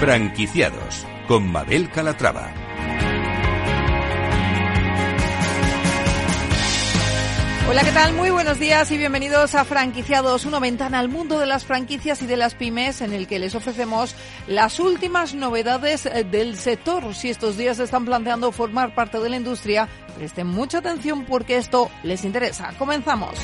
Franquiciados con Mabel Calatrava. Hola, ¿qué tal? Muy buenos días y bienvenidos a Franquiciados, una ventana al mundo de las franquicias y de las pymes en el que les ofrecemos las últimas novedades eh, del sector. Si estos días están planteando formar parte de la industria, presten mucha atención porque esto les interesa. Comenzamos.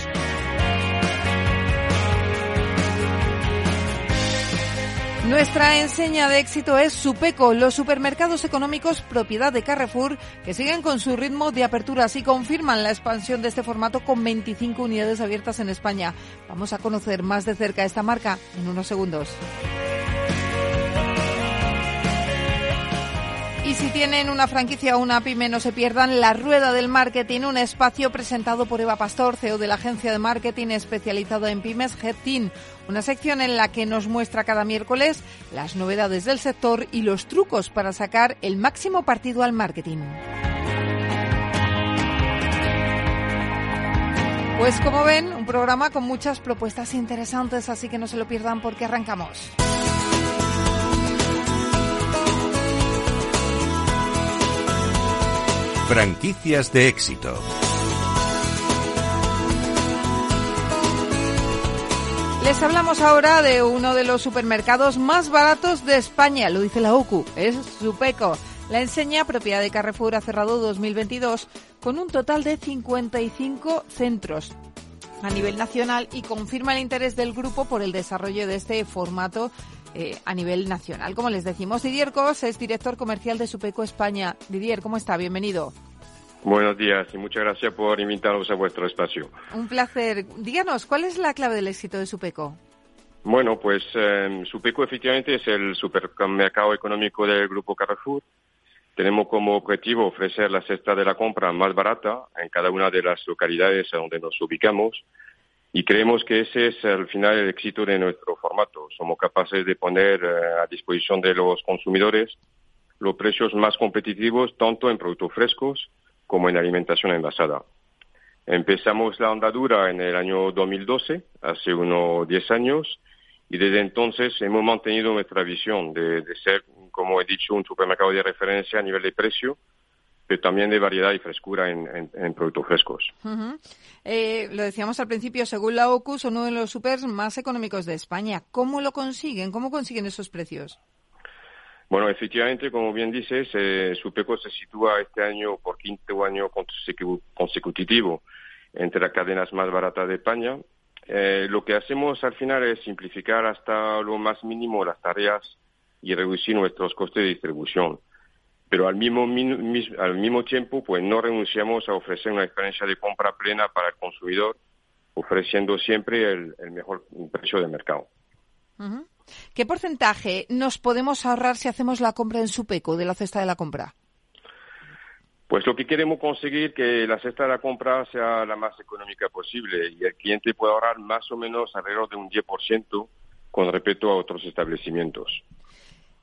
Nuestra enseña de éxito es Supeco, los supermercados económicos propiedad de Carrefour que siguen con su ritmo de aperturas y confirman la expansión de este formato con 25 unidades abiertas en España. Vamos a conocer más de cerca esta marca en unos segundos. Si tienen una franquicia o una pyme, no se pierdan La Rueda del Marketing, un espacio presentado por Eva Pastor, CEO de la agencia de marketing especializada en pymes Team, una sección en la que nos muestra cada miércoles las novedades del sector y los trucos para sacar el máximo partido al marketing. Pues como ven, un programa con muchas propuestas interesantes, así que no se lo pierdan porque arrancamos. Franquicias de éxito. Les hablamos ahora de uno de los supermercados más baratos de España, lo dice la OCU, es Supeco. La enseña, propiedad de Carrefour, ha cerrado 2022 con un total de 55 centros a nivel nacional y confirma el interés del grupo por el desarrollo de este formato eh, a nivel nacional. Como les decimos, Didier Cos es director comercial de Supeco España. Didier, ¿cómo está? Bienvenido. Buenos días y muchas gracias por invitarnos a vuestro espacio. Un placer. Díganos, ¿cuál es la clave del éxito de Supeco? Bueno, pues eh, Supeco efectivamente es el supermercado económico del grupo Carrefour. Tenemos como objetivo ofrecer la cesta de la compra más barata en cada una de las localidades donde nos ubicamos y creemos que ese es al final el éxito de nuestro formato. Somos capaces de poner eh, a disposición de los consumidores los precios más competitivos tanto en productos frescos como en alimentación envasada. Empezamos la andadura en el año 2012, hace unos 10 años, y desde entonces hemos mantenido nuestra visión de, ser, como he dicho, un supermercado de referencia a nivel de precio, pero también de variedad y frescura en, productos frescos. Eh, lo decíamos al principio, según la OCU, son uno de los supers más económicos de España. ¿Cómo lo consiguen? ¿Cómo consiguen esos precios? Bueno, efectivamente, como bien dices, eh, Supeco se sitúa este año por quinto año consecutivo entre las cadenas más baratas de España. Eh, lo que hacemos al final es simplificar hasta lo más mínimo las tareas y reducir nuestros costes de distribución pero al mismo, al mismo tiempo pues no renunciamos a ofrecer una experiencia de compra plena para el consumidor, ofreciendo siempre el, mejor precio de mercado. ¿Qué porcentaje nos podemos ahorrar si hacemos la compra en Supeco de la cesta de la compra? Pues lo que queremos conseguir que la cesta de la compra sea la más económica posible y el cliente pueda ahorrar más o menos alrededor de un 10% con respecto a otros establecimientos.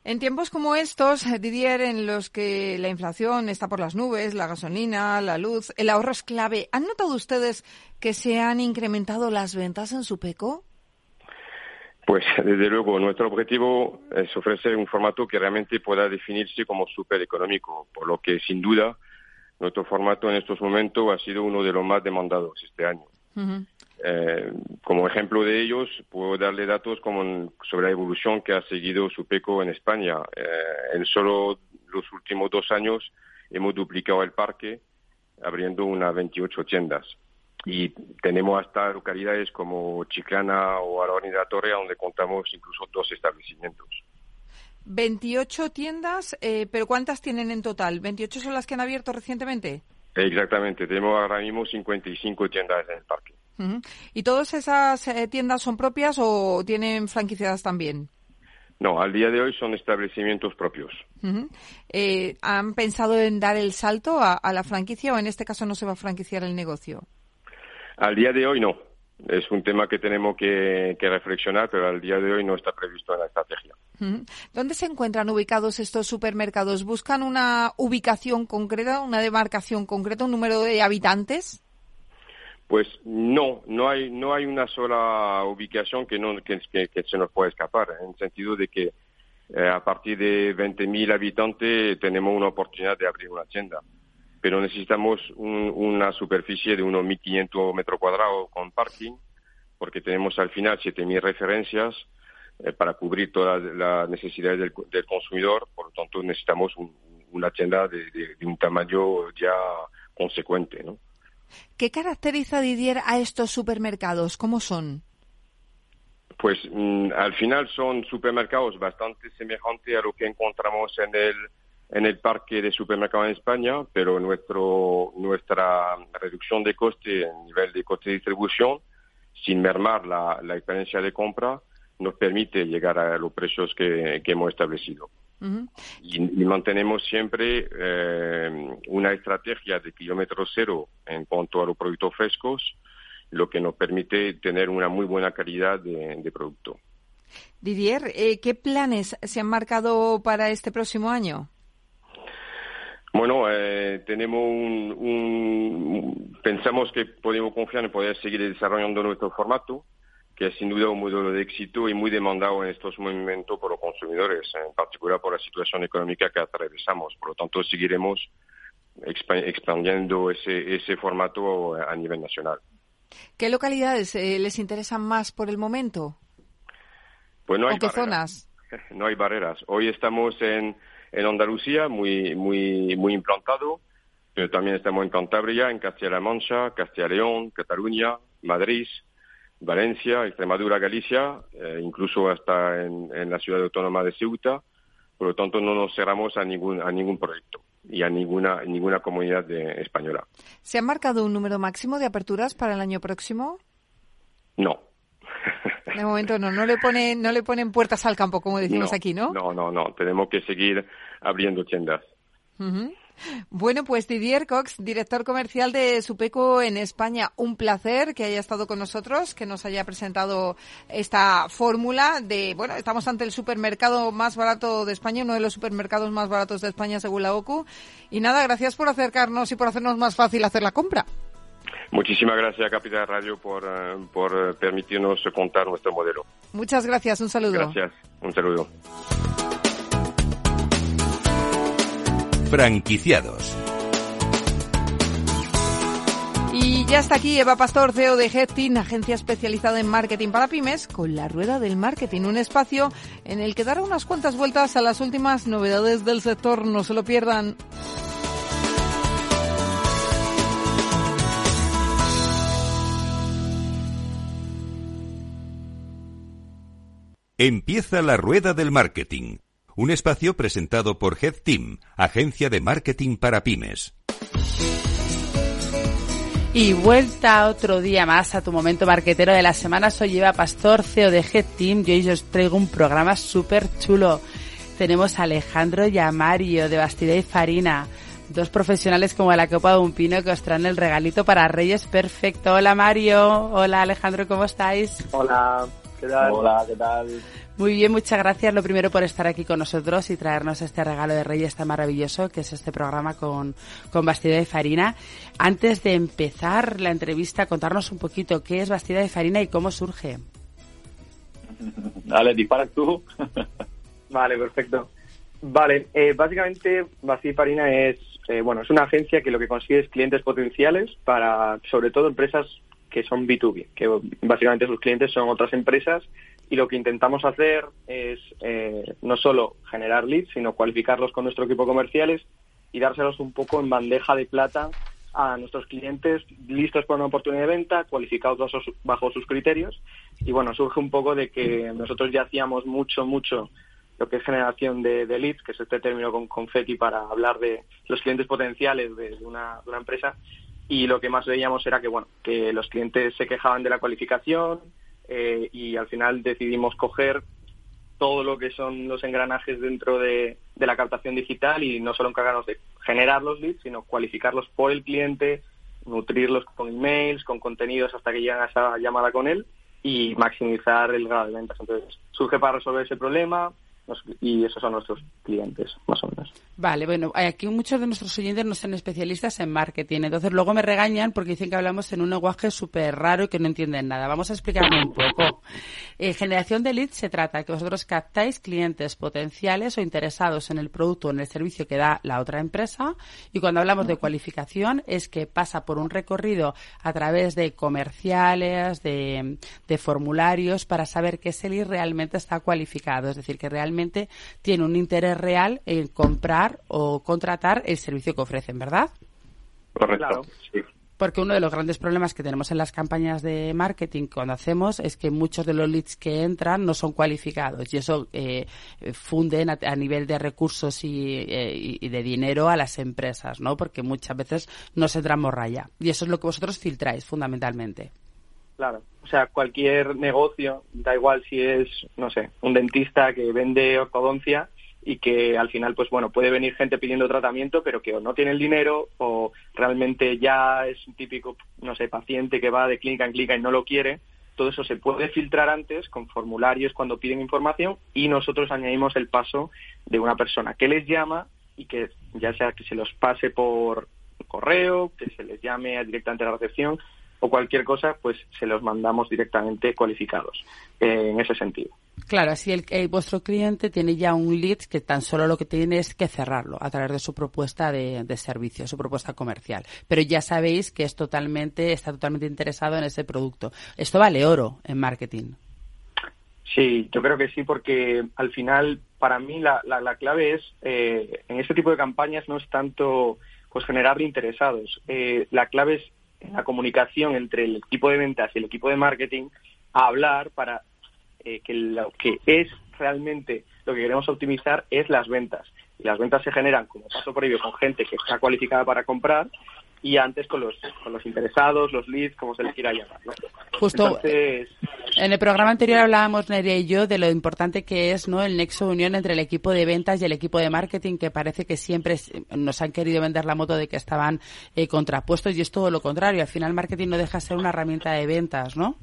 En tiempos como estos, Didier, en los que la inflación está por las nubes, la gasolina, la luz, el ahorro es clave, ¿han notado ustedes que se han incrementado las ventas en su peco? Pues desde luego, nuestro objetivo es ofrecer un formato que realmente pueda definirse como súper económico, por lo que sin duda nuestro formato en estos momentos ha sido uno de los más demandados este año. Eh, como ejemplo de ellos, puedo darle datos como sobre la evolución que ha seguido Supeco en España. Eh, en solo los últimos dos años hemos duplicado el parque, abriendo unas 28 tiendas. Y tenemos hasta localidades como Chiclana o Aragonés de la Torre, donde contamos incluso dos establecimientos. 28 tiendas, eh, pero ¿cuántas tienen en total? ¿28 son las que han abierto recientemente? Exactamente, tenemos ahora mismo 55 tiendas en el parque. ¿Y todas esas eh, tiendas son propias o tienen franquiciadas también? No, al día de hoy son establecimientos propios. Eh, ¿Han pensado en dar el salto a, la franquicia o en este caso no se va a franquiciar el negocio? Al día de hoy no. Es un tema que tenemos que, reflexionar, pero al día de hoy no está previsto en la estrategia. ¿Dónde se encuentran ubicados estos supermercados? ¿Buscan una ubicación concreta, una demarcación concreta, un número de habitantes? Pues no, no hay, no hay una sola ubicación que, no, que, se nos pueda escapar, en el sentido de que eh, a partir de 20.000 habitantes tenemos una oportunidad de abrir una tienda. Pero necesitamos una superficie de unos 1.500 metros cuadrados con parking, porque tenemos al final 7.000 referencias eh, para cubrir todas las necesidades del, consumidor. Por lo tanto, necesitamos una tienda de, un tamaño ya consecuente. ¿no? ¿Qué caracteriza, Didier, a estos supermercados? ¿Cómo son? Pues mm, al final son supermercados bastante semejantes a lo que encontramos en el en el parque de supermercados en España, pero nuestro, nuestra reducción de coste a nivel de coste de distribución, sin mermar la, experiencia de compra, nos permite llegar a los precios que, hemos establecido. Y, mantenemos siempre eh, una estrategia de kilómetro cero en cuanto a los productos frescos, lo que nos permite tener una muy buena calidad de, producto. Didier, eh, ¿qué planes se han marcado para este próximo año? Bueno, eh, tenemos un, pensamos que podemos confiar en poder seguir desarrollando nuestro formato, que es sin duda un modelo de éxito y muy demandado en estos momentos por los consumidores, en particular por la situación económica que atravesamos. Por lo tanto, seguiremos expandiendo ese, ese formato a nivel nacional. ¿Qué localidades eh, les interesan más por el momento? Pues no hay ¿O qué zonas? No hay barreras. Hoy estamos en, en Andalucía, muy, muy, muy implantado, pero también estamos en Cantabria, en Castilla-La Mancha, Castilla-León, Cataluña, Madrid, Valencia, Extremadura, Galicia, eh, incluso hasta en, en, la ciudad autónoma de Ceuta. Por lo tanto, no nos cerramos a ningún, a ningún proyecto y a ninguna, ninguna comunidad española. ¿Se ha marcado un número máximo de aperturas para el año próximo? No. De momento no, no le ponen, no le ponen puertas al campo, como decimos aquí, ¿no? No, no, no. Tenemos que seguir abriendo tiendas. Bueno, pues Didier Cox, director comercial de Supeco en España, un placer que haya estado con nosotros, que nos haya presentado esta fórmula de, bueno, estamos ante el supermercado más barato de España, uno de los supermercados más baratos de España según la OCU. Y nada, gracias por acercarnos y por hacernos más fácil hacer la compra. Muchísimas gracias, Capital Radio, por, eh, por permitirnos contar nuestro modelo. Muchas gracias, un saludo. Gracias, un saludo. Franquiciados. Y ya está aquí Eva Pastor, CEO de Headteam, agencia especializada en marketing para pymes, con la rueda del marketing, un espacio en el que dará unas cuantas vueltas a las últimas novedades del sector. No se lo pierdan. Empieza la rueda del marketing un espacio presentado por Head Team, agencia de marketing para pymes. Y vuelta otro día más a tu momento marquetero de la semana. Soy Eva Pastor, CEO de Head Team y hoy os traigo un programa súper chulo. Tenemos a Alejandro y a Mario de Bastida y Farina, dos profesionales como la copa de un pino que os traen el regalito para Reyes Perfecto. Hola Mario, hola Alejandro, ¿cómo estáis? Hola, ¿qué tal? Hola, ¿qué tal? Muy bien, muchas gracias lo primero por estar aquí con nosotros y traernos este regalo de Reyes tan maravilloso que es este programa con, con Bastida de Farina. Antes de empezar la entrevista, contarnos un poquito qué es Bastida de Farina y cómo surge. Dale, dispara tú. vale, perfecto. Vale, eh, básicamente Bastida de Farina es, eh, bueno, es una agencia que lo que consigue es clientes potenciales para, sobre todo, empresas que son B2B, que básicamente sus clientes son otras empresas y lo que intentamos hacer es eh, no solo generar leads, sino cualificarlos con nuestro equipo comerciales y dárselos un poco en bandeja de plata a nuestros clientes listos para una oportunidad de venta, cualificados bajo, sus criterios. Y bueno, surge un poco de que nosotros ya hacíamos mucho, mucho lo que es generación de, leads, que es este término con confetti para hablar de los clientes potenciales de, una, de una empresa. Y lo que más veíamos era que, bueno, que los clientes se quejaban de la cualificación, eh, y al final decidimos coger todo lo que son los engranajes dentro de, la captación digital y no solo encargarnos de generar los leads, sino cualificarlos por el cliente, nutrirlos con emails, con contenidos hasta que llegan a esa llamada con él y maximizar el grado de ventas. Entonces, surge para resolver ese problema, y esos son nuestros clientes, más o menos. Vale, bueno, aquí muchos de nuestros oyentes no son especialistas en marketing, entonces luego me regañan porque dicen que hablamos en un lenguaje súper raro y que no entienden nada. Vamos a explicarlo un poco. Eh, generación de leads se trata que vosotros captáis clientes potenciales o interesados en el producto o en el servicio que da la otra empresa y cuando hablamos de cualificación es que pasa por un recorrido a través de comerciales, de, de formularios para saber que ese lead realmente está cualificado, es decir, que realmente tiene un interés real en comprar o contratar el servicio que ofrecen, ¿verdad? Correcto, Porque uno de los grandes problemas que tenemos en las campañas de marketing cuando hacemos es que muchos de los leads que entran no son cualificados y eso eh, funden a, nivel de recursos eh, y, de dinero a las empresas, ¿no? Porque muchas veces no se entra morralla. Y eso es lo que vosotros filtráis fundamentalmente. Claro, o sea, cualquier negocio, da igual si es, no sé, un dentista que vende ortodoncia y que al final, pues bueno, puede venir gente pidiendo tratamiento, pero que o no tiene el dinero o realmente ya es un típico, no sé, paciente que va de clínica en clínica y no lo quiere. Todo eso se puede filtrar antes con formularios cuando piden información y nosotros añadimos el paso de una persona que les llama y que ya sea que se los pase por correo, que se les llame directamente a la recepción, o cualquier cosa, pues se los mandamos directamente cualificados eh, en ese sentido. Claro, así el, eh, vuestro cliente tiene ya un lead que tan solo lo que tiene es que cerrarlo a través de su propuesta de, servicio, su propuesta comercial. Pero ya sabéis que es totalmente, está totalmente interesado en ese producto. Esto vale oro en marketing. Sí, yo creo que sí, porque al final, para mí, la, la, clave es, eh, en este tipo de campañas no es tanto pues generar interesados. la clave es la comunicación entre el equipo de ventas y el equipo de marketing a hablar para eh, que lo que es realmente lo que queremos optimizar es las ventas. Y las ventas se generan como paso previo con gente que está cualificada para comprar y antes con los, con los interesados, los leads, como se les quiera llamar. Justo en el programa anterior hablábamos, Nerea y yo, de lo importante que es no el nexo de unión entre el equipo de ventas y el equipo de marketing, que parece que siempre nos han querido vender la moto de que estaban eh, contrapuestos y es todo lo contrario. Al final, marketing no deja de ser una herramienta de ventas, ¿no?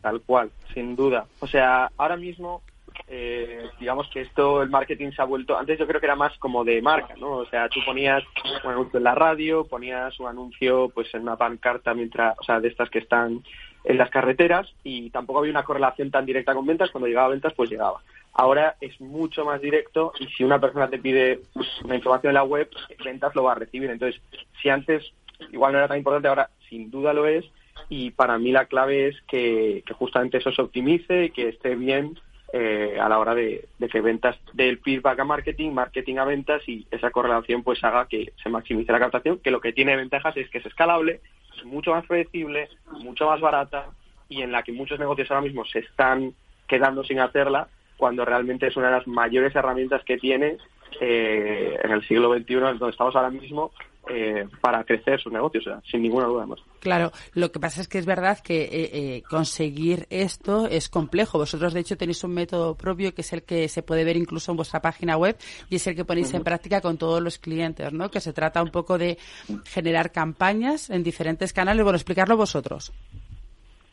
Tal cual, sin duda. O sea, ahora mismo eh, digamos que esto, el marketing se ha vuelto, antes yo creo que era más como de marca, ¿no? O sea, tú ponías un anuncio en la radio, ponías un anuncio pues en una pancarta mientras, o sea, de estas que están en las carreteras y tampoco había una correlación tan directa con ventas, cuando llegaba a ventas pues llegaba. Ahora es mucho más directo y si una persona te pide una información en la web, ventas lo va a recibir. Entonces, si antes igual no era tan importante, ahora sin duda lo es y para mí la clave es que, que justamente eso se optimice y que esté bien eh, a la hora de, que ventas del feedback a marketing, marketing a ventas y esa correlación pues haga que se maximice la captación, que lo que tiene ventajas es que es escalable, es mucho más predecible, mucho más barata y en la que muchos negocios ahora mismo se están quedando sin hacerla cuando realmente es una de las mayores herramientas que tiene eh, en el siglo XXI, donde estamos ahora mismo, eh, para crecer sus negocios, sin ninguna duda más. Claro, lo que pasa es que es verdad que eh, eh, conseguir esto es complejo. Vosotros, de hecho, tenéis un método propio que es el que se puede ver incluso en vuestra página web y es el que ponéis en práctica con todos los clientes, ¿no? Que se trata un poco de generar campañas en diferentes canales. Bueno, explicarlo vosotros.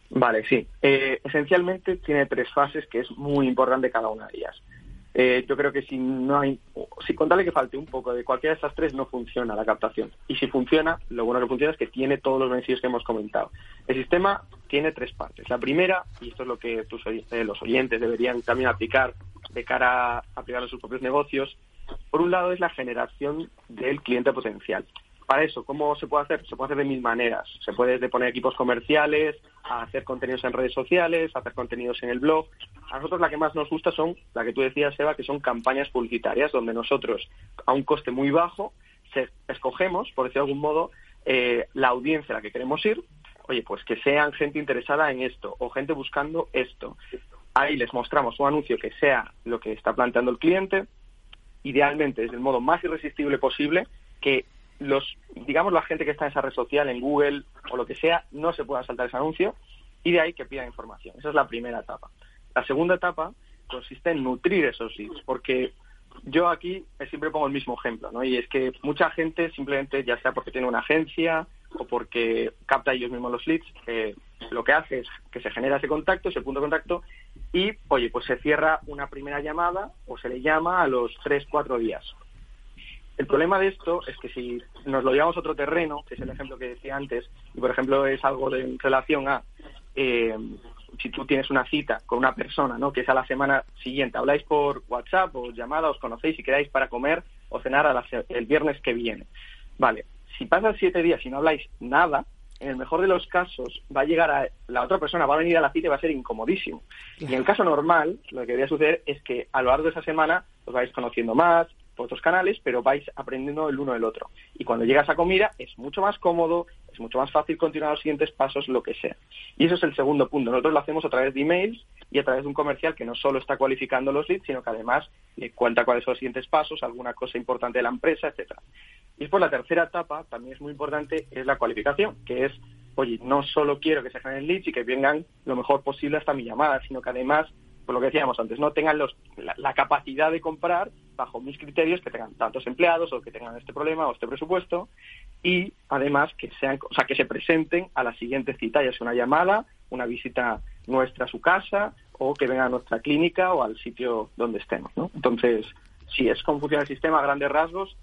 Vale, sí. esencialmente tiene tres fases que es muy importante cada una de ellas. Eh, yo creo que si no hay, si contarle que falte un poco de cualquiera de estas tres, no funciona la captación. Y si funciona, lo bueno que funciona es que tiene todos los beneficios que hemos comentado. El sistema tiene tres partes. La primera, y esto es lo que eh, los oyentes deberían también aplicar de cara a aplicar a sus propios negocios, por un lado es la generación del cliente potencial. Para eso, ¿cómo se puede hacer? Se puede hacer de mil maneras. Se puede desde poner equipos comerciales, a hacer contenidos en redes sociales, a hacer contenidos en el blog. A nosotros la que más nos gusta son, la que tú decías, Eva, que son campañas publicitarias, donde nosotros, a un coste muy bajo, escogemos, por decir de algún modo, eh, la audiencia a la que queremos ir. Oye, pues que sean gente interesada en esto o gente buscando esto. Ahí les mostramos un anuncio que sea lo que está planteando el cliente, idealmente desde el modo más irresistible posible, que los, digamos, la gente que está en esa red social, en Google o lo que sea, no se pueda saltar ese anuncio y de ahí que pidan información. Esa es la primera etapa. La segunda etapa consiste en nutrir esos leads, porque yo aquí siempre pongo el mismo ejemplo, ¿no? Y es que mucha gente simplemente, ya sea porque tiene una agencia o porque capta ellos mismos los leads, eh, lo que hace es que se genera ese contacto, ese punto de contacto, y, oye, pues se cierra una primera llamada o se le llama a los tres, cuatro días. El problema de esto es que si nos lo llevamos a otro terreno, que es el ejemplo que decía antes, y por ejemplo es algo en relación a eh, si tú tienes una cita con una persona, ¿no? Que es a la semana siguiente, habláis por WhatsApp o llamada, os conocéis y quedáis para comer o cenar a el viernes que viene. Vale, si pasan siete días y no habláis nada, en el mejor de los casos va a llegar a la otra persona, va a venir a la cita y va a ser incomodísimo. Y en el caso normal, lo que debería suceder es que a lo largo de esa semana os vais conociendo más, otros canales, pero vais aprendiendo el uno del otro. Y cuando llegas a comida es mucho más cómodo, es mucho más fácil continuar los siguientes pasos, lo que sea. Y eso es el segundo punto. Nosotros lo hacemos a través de emails y a través de un comercial que no solo está cualificando los leads, sino que además le cuenta cuáles son los siguientes pasos, alguna cosa importante de la empresa, etcétera. Y después la tercera etapa, también es muy importante, es la cualificación, que es, oye, no solo quiero que se generen leads y que vengan lo mejor posible hasta mi llamada, sino que además por lo que decíamos antes, no tengan los, la, capacidad de comprar bajo mis criterios, que tengan tantos empleados o que tengan este problema o este presupuesto y además que sean, o sea, que se presenten a la siguiente cita, ya sea una llamada, una visita nuestra a su casa o que vengan a nuestra clínica o al sitio donde estemos, ¿no? Entonces, sí, es cómo funciona el sistema a grandes rasgos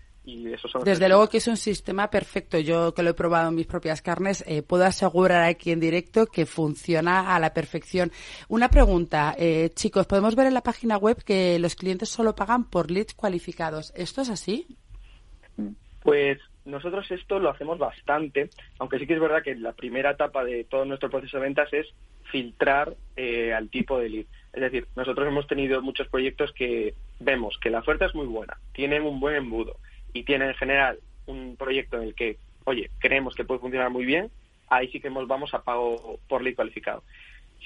desde luego que es un sistema perfecto. Yo que lo he probado en mis propias carnes, eh, puedo asegurar aquí en directo que funciona a la perfección. Una pregunta, eh, chicos, podemos ver en la página web que los clientes solo pagan por leads cualificados. ¿Esto es así? Pues nosotros esto lo hacemos bastante, aunque sí que es verdad que la primera etapa de todo nuestro proceso de ventas es filtrar eh, al tipo de lead. Es decir, nosotros hemos tenido muchos proyectos que vemos que la oferta es muy buena, tienen un buen embudo, y tiene en general un proyecto en el que, oye, creemos que puede funcionar muy bien, ahí sí que nos vamos a pago por ley cualificado.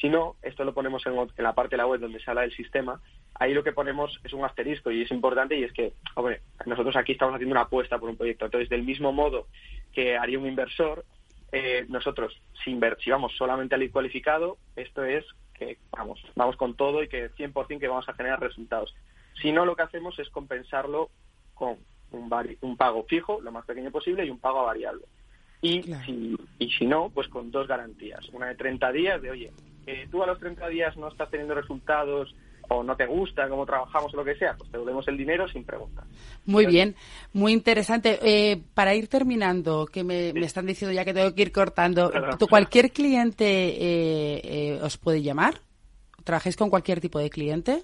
Si no, esto lo ponemos en, la parte de la web donde se habla del sistema, ahí lo que ponemos es un asterisco y es importante y es que, hombre, nosotros aquí estamos haciendo una apuesta por un proyecto. Entonces, del mismo modo que haría un inversor, eh, nosotros, si, si vamos solamente al cualificado, esto es que vamos, vamos con todo y que 100% que vamos a generar resultados. Si no, lo que hacemos es compensarlo con un, un pago fijo, lo más pequeño posible, y un pago a variable. Y, si, y si no, pues con dos garantías. Una de 30 días, de oye, eh, tú a los 30 días no estás teniendo resultados o no te gusta cómo trabajamos o lo que sea, pues te devolvemos el dinero sin preguntas. Muy bien, muy interesante. Eh, para ir terminando, que me, están diciendo ya que tengo que ir cortando, ¿cualquier cliente eh, os puede llamar? ¿Trabajáis con cualquier tipo de cliente?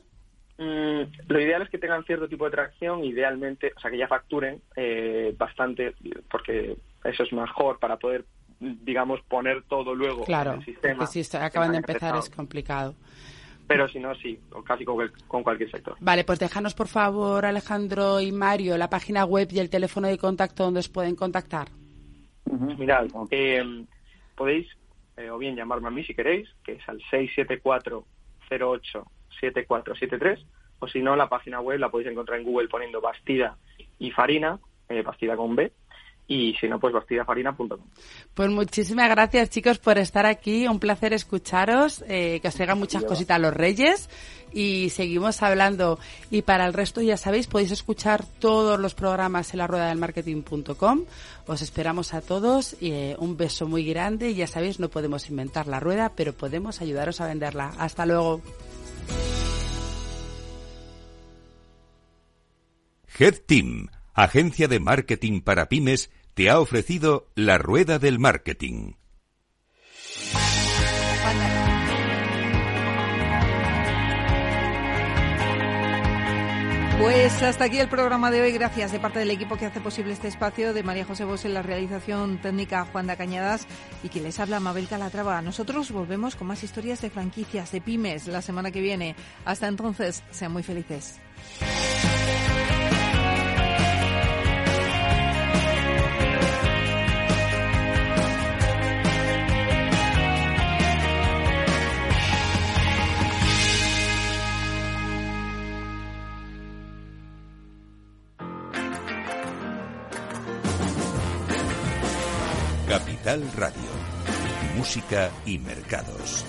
Mm, lo ideal es que tengan cierto tipo de tracción, idealmente, o sea, que ya facturen eh, bastante, porque eso es mejor para poder, digamos, poner todo luego en el sistema. Porque si acaban de empezar es complicado. Pero si no, sí, casi con, cualquier sector. Vale, pues déjanos, por favor, Alejandro y Mario, la página web y el teléfono de contacto donde os pueden contactar. Mirad, eh, podéis eh, o bien llamarme a mí si queréis, que es al 674 08 7473 o si no, la página web la podéis encontrar en Google poniendo Bastida y Farina, eh, Bastida con B, y si no, pues bastidafarina.com. Pues muchísimas gracias, chicos, por estar aquí. Un placer escucharos, eh, que os traigan muchas cositas los Reyes y seguimos hablando. Y para el resto, ya sabéis, podéis escuchar todos los programas en la rueda del marketing.com. Os esperamos a todos. y eh, un beso muy grande. Ya sabéis, no podemos inventar la rueda, pero podemos ayudaros a venderla. Hasta luego. Head Team, agencia de marketing para pymes, te ha ofrecido la rueda del marketing. Pues hasta aquí el programa de hoy. Gracias de parte del equipo que hace posible este espacio, de María José Bos en la realización técnica, Juan de Cañadas y quien les habla, Mabel Calatrava. Nosotros volvemos con más historias de franquicias, de pymes, la semana que viene. Hasta entonces, sean muy felices. Radio. Música y mercados.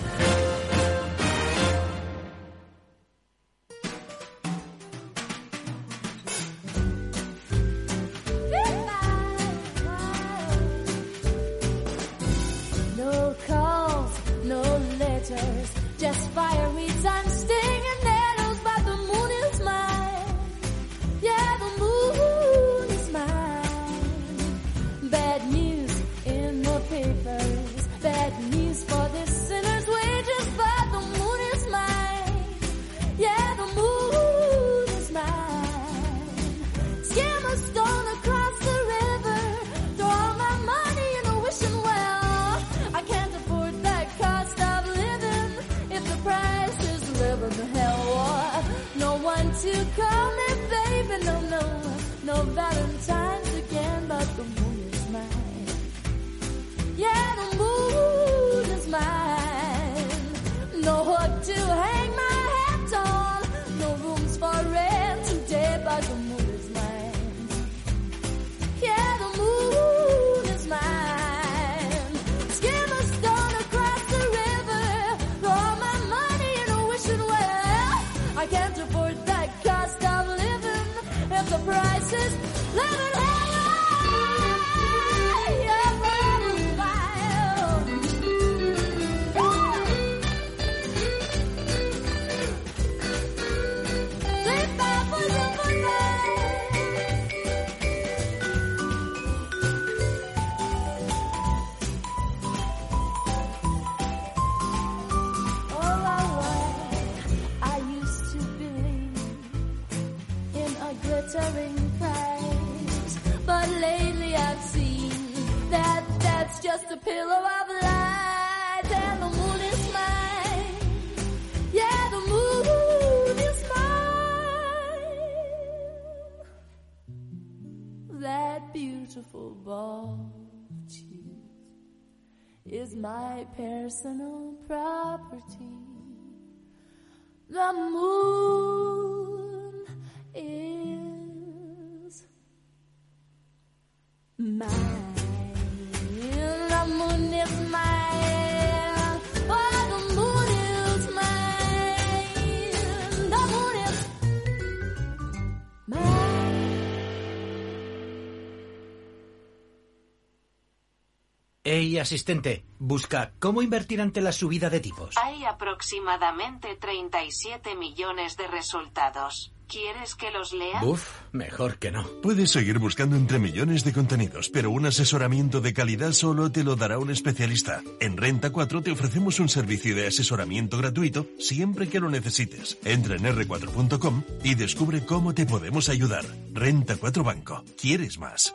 Is my personal property. The moon is mine. Ey, asistente, busca cómo invertir ante la subida de tipos. Hay aproximadamente 37 millones de resultados. ¿Quieres que los lea? Uf, mejor que no. Puedes seguir buscando entre millones de contenidos, pero un asesoramiento de calidad solo te lo dará un especialista. En Renta 4 te ofrecemos un servicio de asesoramiento gratuito siempre que lo necesites. Entra en r4.com y descubre cómo te podemos ayudar. Renta 4 Banco. ¿Quieres más?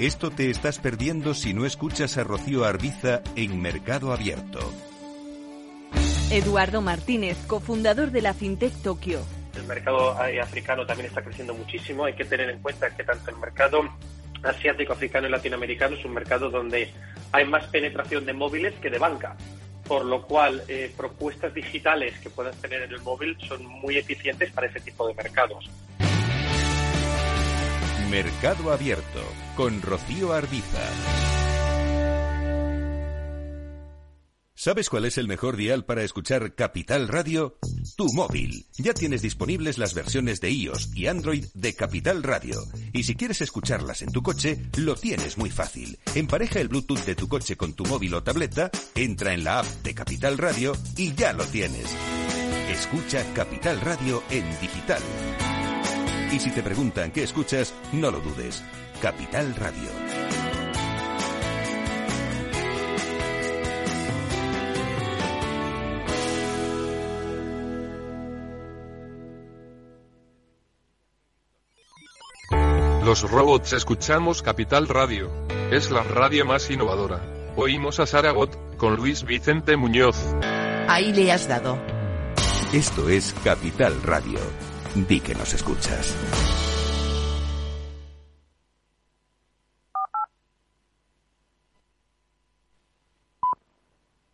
Esto te estás perdiendo si no escuchas a Rocío Arbiza en Mercado Abierto. Eduardo Martínez, cofundador de la FinTech Tokio. El mercado eh, africano también está creciendo muchísimo. Hay que tener en cuenta que tanto el mercado asiático, africano y latinoamericano es un mercado donde hay más penetración de móviles que de banca. Por lo cual, eh, propuestas digitales que puedas tener en el móvil son muy eficientes para ese tipo de mercados. Mercado Abierto con Rocío Arbiza. ¿Sabes cuál es el mejor dial para escuchar Capital Radio? Tu móvil. Ya tienes disponibles las versiones de iOS y Android de Capital Radio. Y si quieres escucharlas en tu coche, lo tienes muy fácil. Empareja el Bluetooth de tu coche con tu móvil o tableta, entra en la app de Capital Radio y ya lo tienes. Escucha Capital Radio en digital. Y si te preguntan qué escuchas, no lo dudes. Capital Radio. Los robots escuchamos Capital Radio. Es la radio más innovadora. Oímos a Saragot, con Luis Vicente Muñoz. Ahí le has dado. Esto es Capital Radio. Di que nos escuchas.